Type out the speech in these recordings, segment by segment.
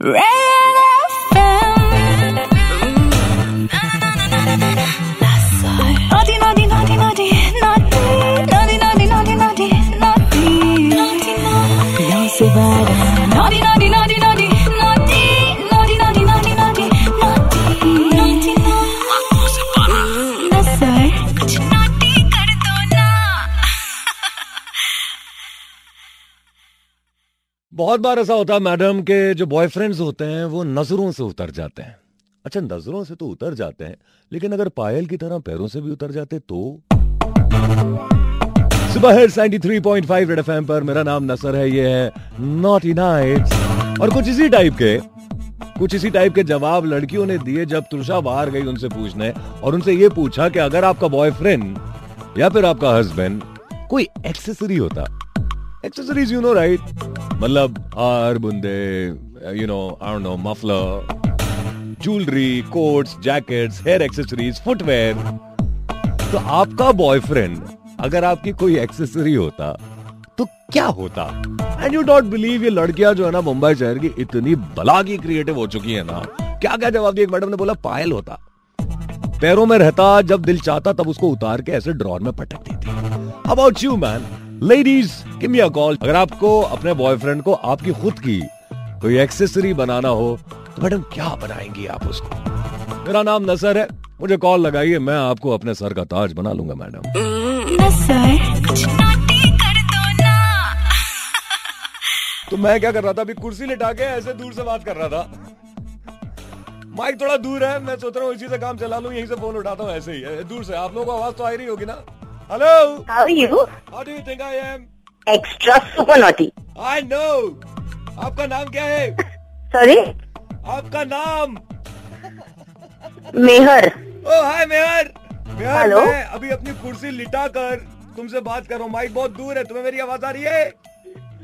Red! बहुत बार ऐसा होता है, मैडम के जो बॉयफ्रेंड्स होते हैं, वो नज़रों से उतर जाते हैं। अच्छा नज़रों से तो उतर जाते हैं, लेकिन अगर पायल की तरह पैरों से भी उतर जाते तो? सुबह 93.5 रेड पर। मेरा नाम नसर है, ये है नॉट नाइट्स और कुछ इसी टाइप के, कुछ इसी टाइप के जवाब लड़कियों ने दिए जब तुषा बाहर गई उनसे पूछने और उनसे ये पूछा कि अगर आपका बॉयफ्रेंड या फिर आपका हस्बैंड कोई एक्सेसरी होता एक्सेसरीज यू नो राइट मतलब हार बुंदे you know I don't know muffler jewellery coats jackets hair accessories footwear तो आपका बॉयफ्रेंड अगर आपकी कोई एक्सेसरी होता तो क्या होता? एंड यू डोंट बिलीव ये लड़कियाँ जो है ना मुंबई शहर की इतनी बला की क्रिएटिव हो चुकी है ना, क्या क्या जवाब दिया? एक मैडम ने बोला, पायल होता। पैरों में रहता, जब दिल चाहता, तब उसको उतार के ऐसे ड्रॉर में पटक देती। About you man ladies give me a call अगर आपको अपने बॉयफ्रेंड को आपकी खुद की कोई एक्सेसरी बनाना हो तो मैडम क्या बनाएँगी आप उसको? मेरा नाम नसर है। मुझे कॉल लगाइए मैं आपको अपने सर का ताज बना लूँगा मैडम। तो मैं क्या कर रहा था? अभी कुर्सी लिटा के ऐसे दूर से बात कर रहा था। माइक थोड़ा दूर है मैं सोच रहा हूँ इसी से काम चला लूँ यहीं से फ़ोन उठाता हूँ ऐसे ही दूर से। आप लोगों को आवाज़ तो आ रही होगी ना। Hello How are you? How do you think I am Extra super naughty. I know आपका नाम क्या है? Sorry? आपका नाम? Meher. Oh hi Meher. Meher hello. मैं अभी अपनी कुर्सी लिटा कर तुमसे बात कर रहा हूँ। माइक बहुत दूर है तुम्हें मेरी आवाज़ आ रही है?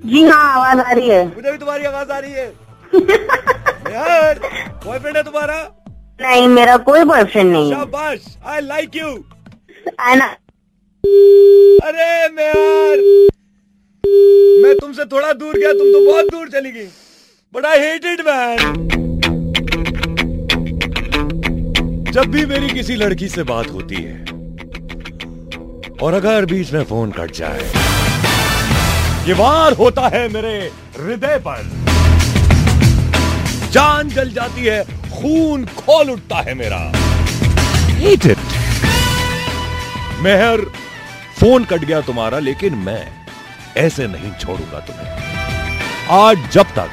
जी हाँ आवाज़ आ रही है। मुझे भी तुम्हारी आवाज़ आ रही है। मेहर बॉयफ्रेंड है तुम्हारा? नहीं मेरा कोई बॉयफ्रेंड नहीं शाबाश आई लाइक यू आना अरे मेहर मैं तुमसे थोड़ा दूर गया तुम तो बहुत दूर चली गई। But I hate it man जब भी मेरी किसी लड़की से बात होती है और अगर बीच में फ़ोन कट जाए ये वार होता है मेरे हृदय पर। जान जल जाती है खून खोल उठता है मेरा. मेहर फ़ोन कट गया तुम्हारा लेकिन मैं ऐसे नहीं छोड़ूँगा तुम्हें। आज जब तक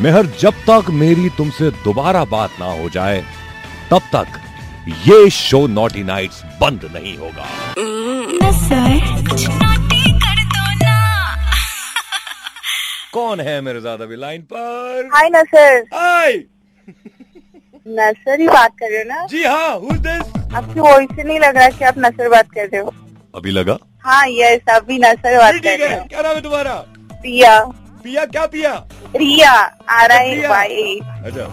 मेहर जब तक मेरी तुमसे दोबारा बात ना हो जाए तब तक ये शो नॉटी नाइट्स बंद नहीं होगा। कौन है मेरे साथ अभी लाइन पर? हाय नसर। हाय! नसर ही बात कर रहे हो ना? जी हाँ who's this? आपकी वॉइस से नहीं लग रहा कि आप नसर बात कर रहे हो। अभी लगा? हाँ यस अभी नसर बात कर रहे हो। क्या नाम है तुम्हारा? प्रिया पिया क्या पिया? Riya R I Priya. Y अच्छा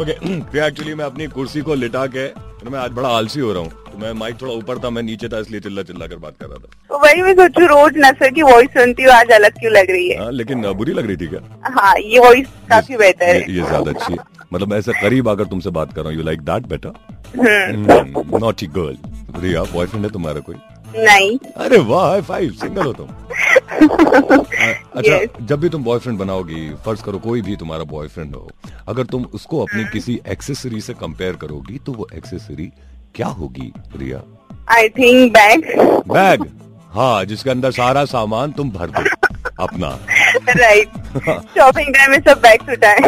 ओके फिर एक्चुअली मैं अपनी कुर्सी को लिटा के तो मैं आज बड़ा आलसी हो रहा हूँ। तो मैं माइक थोड़ा ऊपर था मैं नीचे था इसलिए चिल्ला चिल्ला कर बात कर रहा था। तो वही मैं सोचू रोज नसर की वॉइस सुनती हूँ आज अलग क्यों लग रही है? हाँ लेकिन बुरी लग रही थी क्या? हाँ ये वॉइस काफ़ी बेहतर है। ये ज़्यादा अच्छी है। मतलब मैं ऐसे करीब आकर तुमसे बात कर रहा हूँ यू लाइक दैट बेटा hmm, naughty girl Riya boyfriend है तुम्हारा कोई? नहीं। अरे वाह फाइव सिंगल हो तुम। अच्छा. जब भी तुम बॉयफ्रेंड बनाओगी फ़र्ज़ करो कोई भी तुम्हारा बॉयफ्रेंड हो अगर तुम उसको अपनी किसी एक्सेसरी से कंपेयर करोगी तो वो एक्सेसरी क्या होगी Riya? I think bag bag हाँ जिसके अंदर सारा सामान तुम भर दो अपना। राइट शॉपिंग टाइम में सब बैग्स उठाए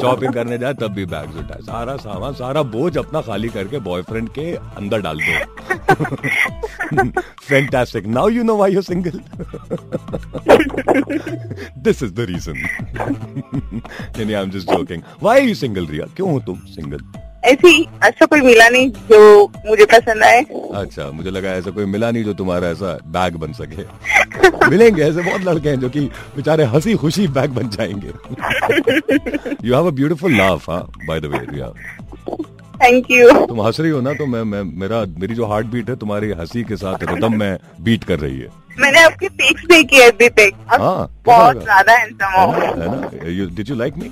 शॉपिंग करने जाए, तब भी बैग उठाए। सारा सामान, सारा बोझ अपना खाली करके बॉयफ्रेंड के अंदर डाल दो। Fantastic now you know why you single this is the reason नहीं I am just joking why you single Riya क्यों हो तुम सिंगल ऐसी अच्छा कोई मिला नहीं जो मुझे पसंद आए। अच्छा मुझे लगा ऐसा कोई मिला नहीं जो तुम्हारा ऐसा बैग बन सके। मिलेंगे ऐसे बहुत लड़के हैं जो कि बेचारे हँसी खुशी बैग बन जाएँगे। You have a beautiful laugh हाँ by the way Riya thank you तुम हंस रही हो ना तो मैं मैं मेरा मेरी जो हार्ट बीट है तुम्हारी हँसी के साथ रिदम में बीट कर रही है। मैंने आपकी पिक्स देखी है अभी तक हाँ, बहुत ज़्यादा हैंडसम हो did you like me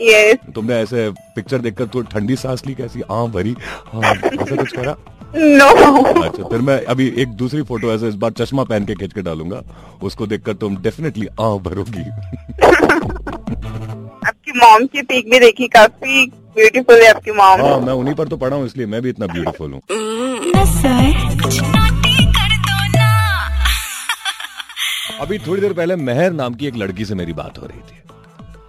yes तुमने ऐसे पिक्चर देखकर तो ठंडी सांस ली कैसी? हाँ भरी। हाँ ऐसा कुछ करा? नो अच्छा फिर मैं अभी एक दूसरी फ़ोटो ऐसे इस बार चश्मा पहन के खींच के डालूँगा। उसको देखकर तुम डेफिनेटली आ भरोगी। आपकी मॉम की पिक भी देखी काफ़ी ब्यूटीफुल है आपकी मॉम हाँ मैं उन्हीं पर तो पढ़ा हूँ इसलिए मैं भी इतना ब्यूटीफुल हूँ। अभी थोड़ी देर पहले मेहर नाम की एक लड़की से मेरी बात हो रही थी।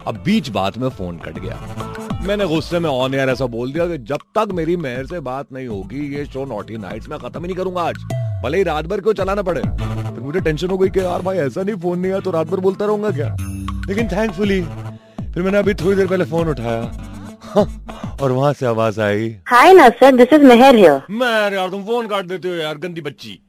अब बीच बात में फ़ोन कट गया। मैंने गुस्से में ऑन एयर ऐसा बोल दिया कि जब तक मेरी मेहर से बात नहीं होगी ये शो नॉटी नाइट्स में खत्म ही नहीं करूँगा आज। भले ही रात भर क्यों चलाना पड़े। फिर मुझे टेंशन हो गई कि यार भाई ऐसा नहीं फ़ोन नहीं आया तो रात भर बोलता रहूँगा क्या? लेकिन थैंकफुली फिर मैंने अभी थोड़ी देर पहले फ़ोन उठाया। और वहाँ से आवाज़ आई। Hi Nasser, this is Meher here. मैं यार तुम फ़ोन काट देते हो यार गंदी बच्ची।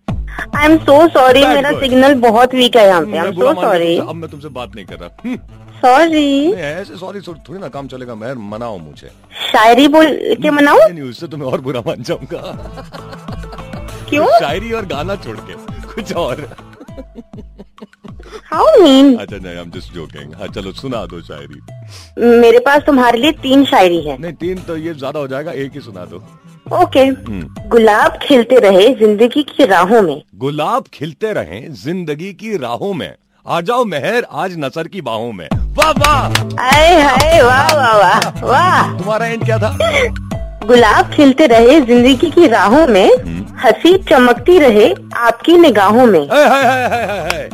I'm so sorry, Bad मेरा सिग्नल बहुत वीक है यहाँ पे. मैं I'm बुरा so मान गया sorry. तुमसे, अब मैं तुमसे बात नहीं कर रहा हम्म, Sorry. नहीं, ऐसे सॉरी थोड़ी ना काम चलेगा मैं मनाओ मुझे शायरी बोल के मनाऊं? नहीं उससे तुम्हें और बुरा मान जाऊँगा क्यों? शायरी और गाना छोड़ के कुछ और How mean? अच्छा नहीं आई एम जस्ट जोकिंग हाँ चलो सुना दो शायरी मेरे पास तुम्हारे लिए तीन शायरी है. नहीं तीन तो ये ज़्यादा हो जाएगा एक ही सुना दो ओके. हम्म। गुलाब खिलते रहे ज़िंदगी की राहों में. गुलाब खिलते रहे ज़िंदगी की राहों में आ जाओ मेहर आज नसर की बाहों में वाह वाह आए हाय वाह वाह वाह वाह. तुम्हारा एंड क्या था गुलाब खिलते रहे ज़िंदगी की राहों में. हँसी चमकती रहे आपकी निगाहों में. हाय हाय हाय हाय हाय हाय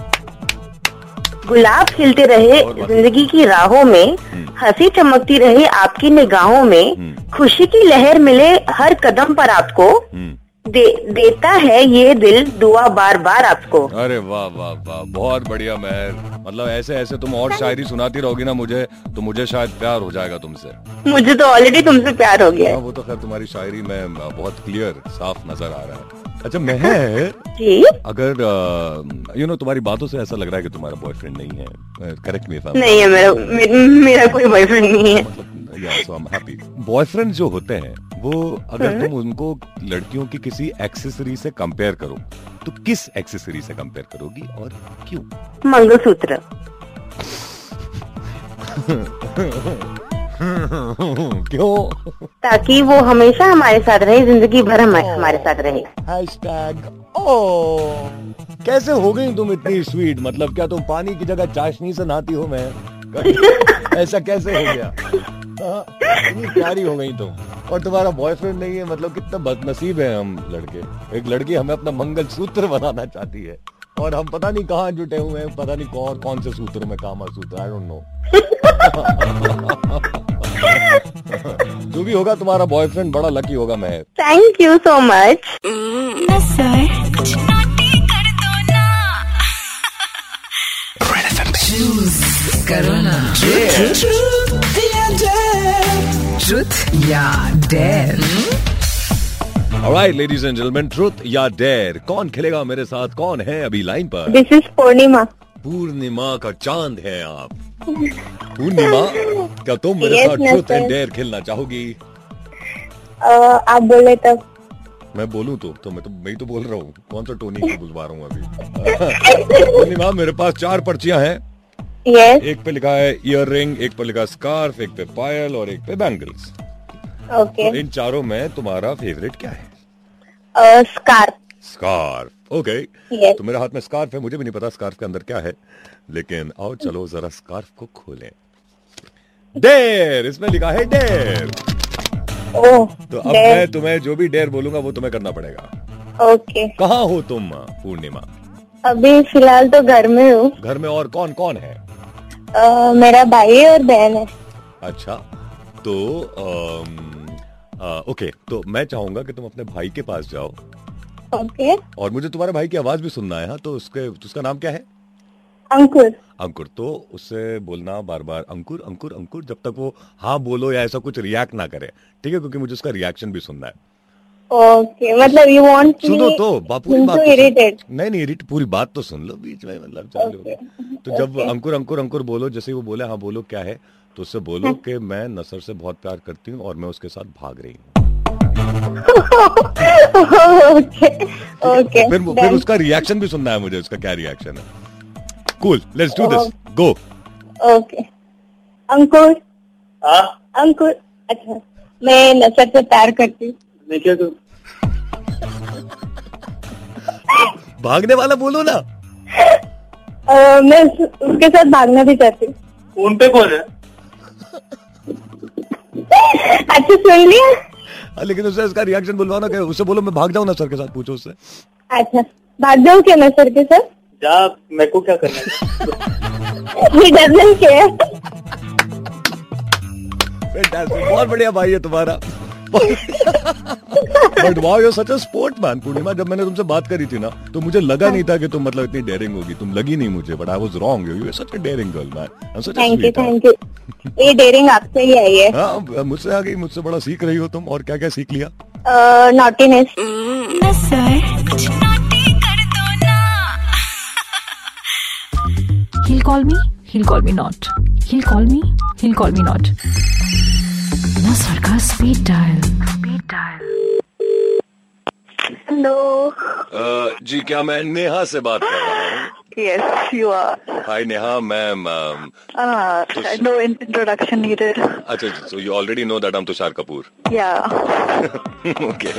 गुलाब खिलते रहे ज़िंदगी की राहों में हँसी चमकती रहे आपकी निगाहों में खुशी की लहर मिले हर कदम पर आपको हम्म। दे, देता है ये दिल दुआ बार बार आपको। अरे वाह वाह वाह बहुत बढ़िया महर। मतलब ऐसे ऐसे तुम और शायरी सुनाती रहोगी ना मुझे तो मुझे शायद प्यार हो जाएगा तुमसे। मुझे तो ऑलरेडी तुमसे प्यार हो गया। हाँ वो तो खैर तुम्हारी शायरी में बहुत क्लियर साफ़ नज़र आ रहा है। अच्छा महर? जी। अगर यू नो know, तुम्हारी बातों से ऐसा लग रहा है कि तुम्हारा बॉयफ्रेंड नहीं है करेक्ट मी नहीं है मेरा मे, मेरा कोई बॉयफ्रेंड नहीं है। मतलब बॉयफ्रेंड जो होते हैं वो अगर तुम उनको लड़कियों की किसी एक्सेसरी से कंपेयर करो तो किस एक्सेसरी से कंपेयर करोगी और क्यों? मंगलसूत्र। क्यों? ताकि वो हमेशा हमारे साथ रहे ज़िंदगी भर हम, हमारे साथ रहे। हैशटैग ओ। कैसे हो गई तुम इतनी स्वीट मतलब क्या तुम पानी की जगह चाशनी से नहाती हो मैं? ऐसा कैसे हो गया? हाँ, इतनी प्यारी हो गई तुम। और तुम्हारा बॉयफ्रेंड नहीं है मतलब कितना बदनसीब है हम लड़के। एक लड़की हमें अपना मंगल सूत्र बनाना चाहती है। और हम पता नहीं कहाँ जुटे हुए हैं पता नहीं कौन कौन से सूत्र में कामा सूत्र आई डोंट नो जो भी होगा तुम्हारा बॉयफ्रेंड बड़ा लकी होगा मैं thank you so much Nasar कुछ naughty कर दो ना Corona. या dare. Truth या dare. Alright, ladies and gentlemen, truth या डेयर कौन खेलेगा मेरे साथ? कौन है अभी लाइन पर? दिस इज़ पूर्णिमा पूर्णिमा का चाँद है आप। पूर्णिमा क्या तुम मेरे Yes, साथ ट्रुथ एंड डेयर खेलना चाहोगी? आप बोले तब मैं बोलूँ तो? तो मैं तो मैं ही तो बोल रहा हूँ। कौन सा टोनी को बुलवा रहा हूँ अभी? पूर्णिमा मेरे पास चार पर्चियाँ हैं। यस एक पे लिखा है इयर रिंग एक पे लिखा स्कार्फ एक पे पायल और एक पे बैंगल्स ओके तो इन चारों में तुम्हारा फेवरेट क्या है? Scarf scarf okay Yes. तो मेरे हाथ में स्कार्फ है मुझे भी नहीं पता स्कार्फ के अंदर क्या है। लेकिन आओ चलो जरा स्कार्फ को खोलें। डेर इसमें लिखा है डेर ओह तो अब मैं तुम्हें जो भी डेर बोलूँगा वो तुम्हें करना पड़ेगा। ओके कहाँ हो तुम पूर्णिमा? अभी फ़िलहाल तो घर में हूँ। घर में और कौन कौन है? अ, मेरा भाई और बहन है। अच्छा तो अम, आ, ओके तो मैं चाहूँगा कि तुम अपने भाई के पास जाओ। ओके और मुझे तुम्हारे भाई की आवाज़ भी सुनना है हाँ तो उसके उसका नाम क्या है? अंकुर। अंकुर तो उससे बोलना बार बार अंकुर अंकुर अंकुर जब तक वो हाँ बोलो या ऐसा कुछ रिएक्ट ना करे ठीक है? क्योंकि मुझे उसका रिएक्शन भी सुनना है। ओके मतलब यू वांट सुनो तो बापू की बात तो नहीं नहीं इरिट पूरी बात तो सुन लो बीच में मतलब चलो तो जब अंकुर अंकुर अंकुर बोलो जैसे ही वो बोले हाँ बोलो क्या है? तो उससे बोलो कि मैं नसर से बहुत प्यार करती हूँ और मैं उसके साथ भाग रही हूँ। ओके ओके फिर फिर उसका रिएक्शन भी सुनना है मुझे उसका क्या रिएक्शन है? Cool let's do this go okay Ankur? हाँ? अंकुर अच्छा मैं नसर से प्यार करती हूँ। मैं क्या करूँ भागने वाला बोलो ना। अ, मैं उस- उसके साथ भागना भी चाहती हूँ। फ़ोन पे कौन है? अच्छा सुन लिया। हाँ, लेकिन उससे इसका रिएक्शन बुलवाना क्या उससे बोलो मैं भाग जाऊँ ना सर के साथ पूछो उससे। अच्छा भाग जाऊँ क्या नसर के साथ? जा मेरे को क्या करना है? बहुत बढ़िया भाई है तुम्हारा। But wow you such a sport man Purnima जब मैंने तुमसे बात करी थी ना तो मुझे लगा नहीं था कि तुम मतलब इतनी डेयरिंग होगी। तुम लगी नहीं मुझे but I was wrong you are such a daring girl man such a thank you sweet thank you ये डेयरिंग आपसे ही आई है। हाँ मुझसे आ गई मुझसे बड़ा सीख रही हो तुम और क्या क्या सीख लिया? Naughtiness He'll call me, he'll call me not. He'll call me, he'll call me not. Nasar का speed dial. Speed dial. Hello ji क्या मैं नेहा से बात कर रहा हूँ yes you are hi Neha ma'am no introduction needed अच्छा so you already know that I am Tushar Kapoor yeah okay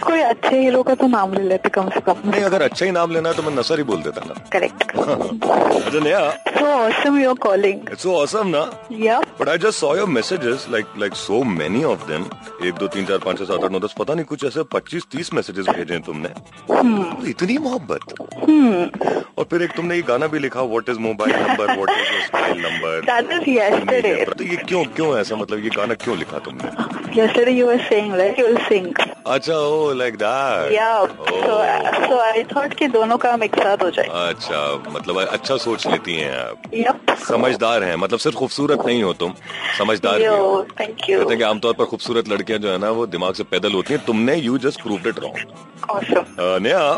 कोई अच्छे हीरो का तो नाम ले लेते कम से कम। नहीं अगर अच्छा ही नाम लेना है तो मैं नसर ही बोल देता ना। करेक्ट अच्छा Neha so awesome you are calling it's so awesome ना yeah but I just saw your messages like like so many of them एक दो तीन चार पाँच छह सात आठ नौ दस पता नहीं कुछ ऐसे पच्चीस तीस मैसेजेस भेजे हैं तुमने। Hmm. इतनी मोहब्बत। और फिर एक तुमने ये गाना भी लिखा what is mobile number what is your mobile number that is yesterday तो ये क्यों क्यों ऐसा मतलब ये गाना क्यों लिखा तुमने? Yesterday you were saying like you will sing अच्छा ओ लाइक दैट या सो सो आई थॉट कि दोनों काम एक साथ हो जाए। अच्छा मतलब अच्छा सोच लेती हैं आप। Yep. समझदार हैं मतलब सिर्फ़ खूबसूरत नहीं हो तुम समझदार हो। थैंक यू कहते हैं कि आमतौर पर खूबसूरत लड़कियाँ जो है ना वो दिमाग से पैदल होती हैं। तुमने you just proved it wrong awesome Neha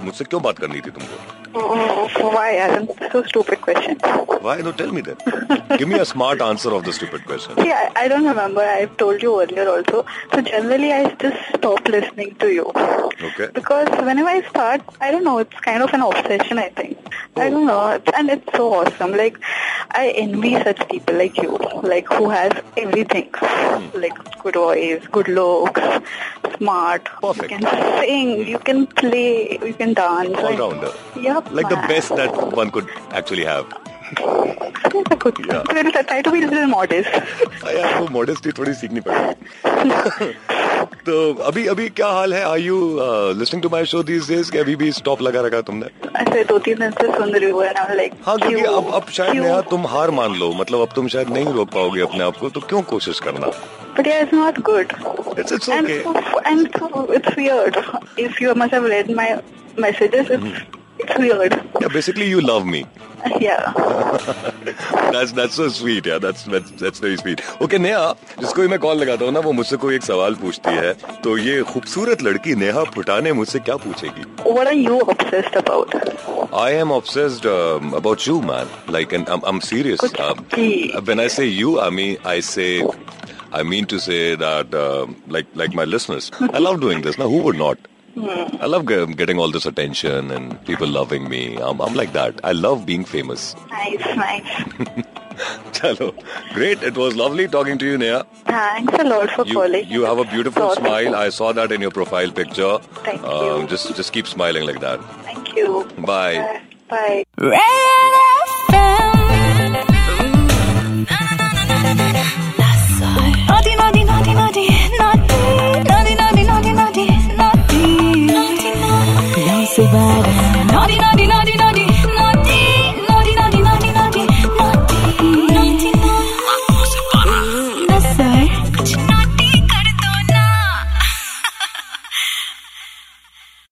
मुझसे क्यों बात करनी थी तुमको? Mm, why, Adam? So stupid question. Why? No, tell me that. Give me a smart answer of the stupid question. See, I, I don't remember. I've told you earlier also. So generally, I just stop listening to you. Okay. Because whenever I start, I don't know. It's kind of an obsession, I think. Oh. I don't know. And it's so awesome. Like, I envy such people like you, like who has everything, hmm. like good voice, good looks, smart. Perfect. You can sing, you can play, you can dance. All rounder. Yep. Like man. the best that one could actually have. I could. Yeah. To be a little modest. हाँ यार वो modesty थोड़ी सीखनी पड़ेगी तो अभी अभी क्या हाल है uh, are you listening to my show these days कि अभी भी स्टॉप लगा रखा तुमने ऐसे दो तीन दिन से सुन रही हूँ I'm हाँ क्योंकि अब अब शायद? नेहा तुम हार मान लो मतलब अब तुम शायद नहीं रोक पाओगे अपने आप को तो क्यों कोशिश करना But yeah, it's not good. It's it's And, so, and so it's weird. If you must have read my messages, it's, Hmm. it's weird. Basically you love me Yeah. That's that's so sweet, yeah. That's that's that's very sweet. Okay, Neha जिसको मैं call लगाता हूँ ना वो मुझसे कोई एक सवाल पूछती है तो ये खूबसूरत लड़की नेहा फुटाने मुझसे क्या पूछेगी What are you obsessed about? I am obsessed um, about you, man. Like, and I'm, I'm serious. Um, when I say you, I mean I say, I mean to say that, um, like, like my listeners, I love doing this. Now, who would not? I love getting all this attention and people loving me. I'm, I'm like that. I love being famous. Nice, nice. Chalo, great. It was lovely talking to you, Neha. Thanks a lot for You, calling. you have a beautiful Thought- smile. I saw that in your profile picture. Thank Um, you. just, just keep smiling like that. Thank you. Bye. Bye. Red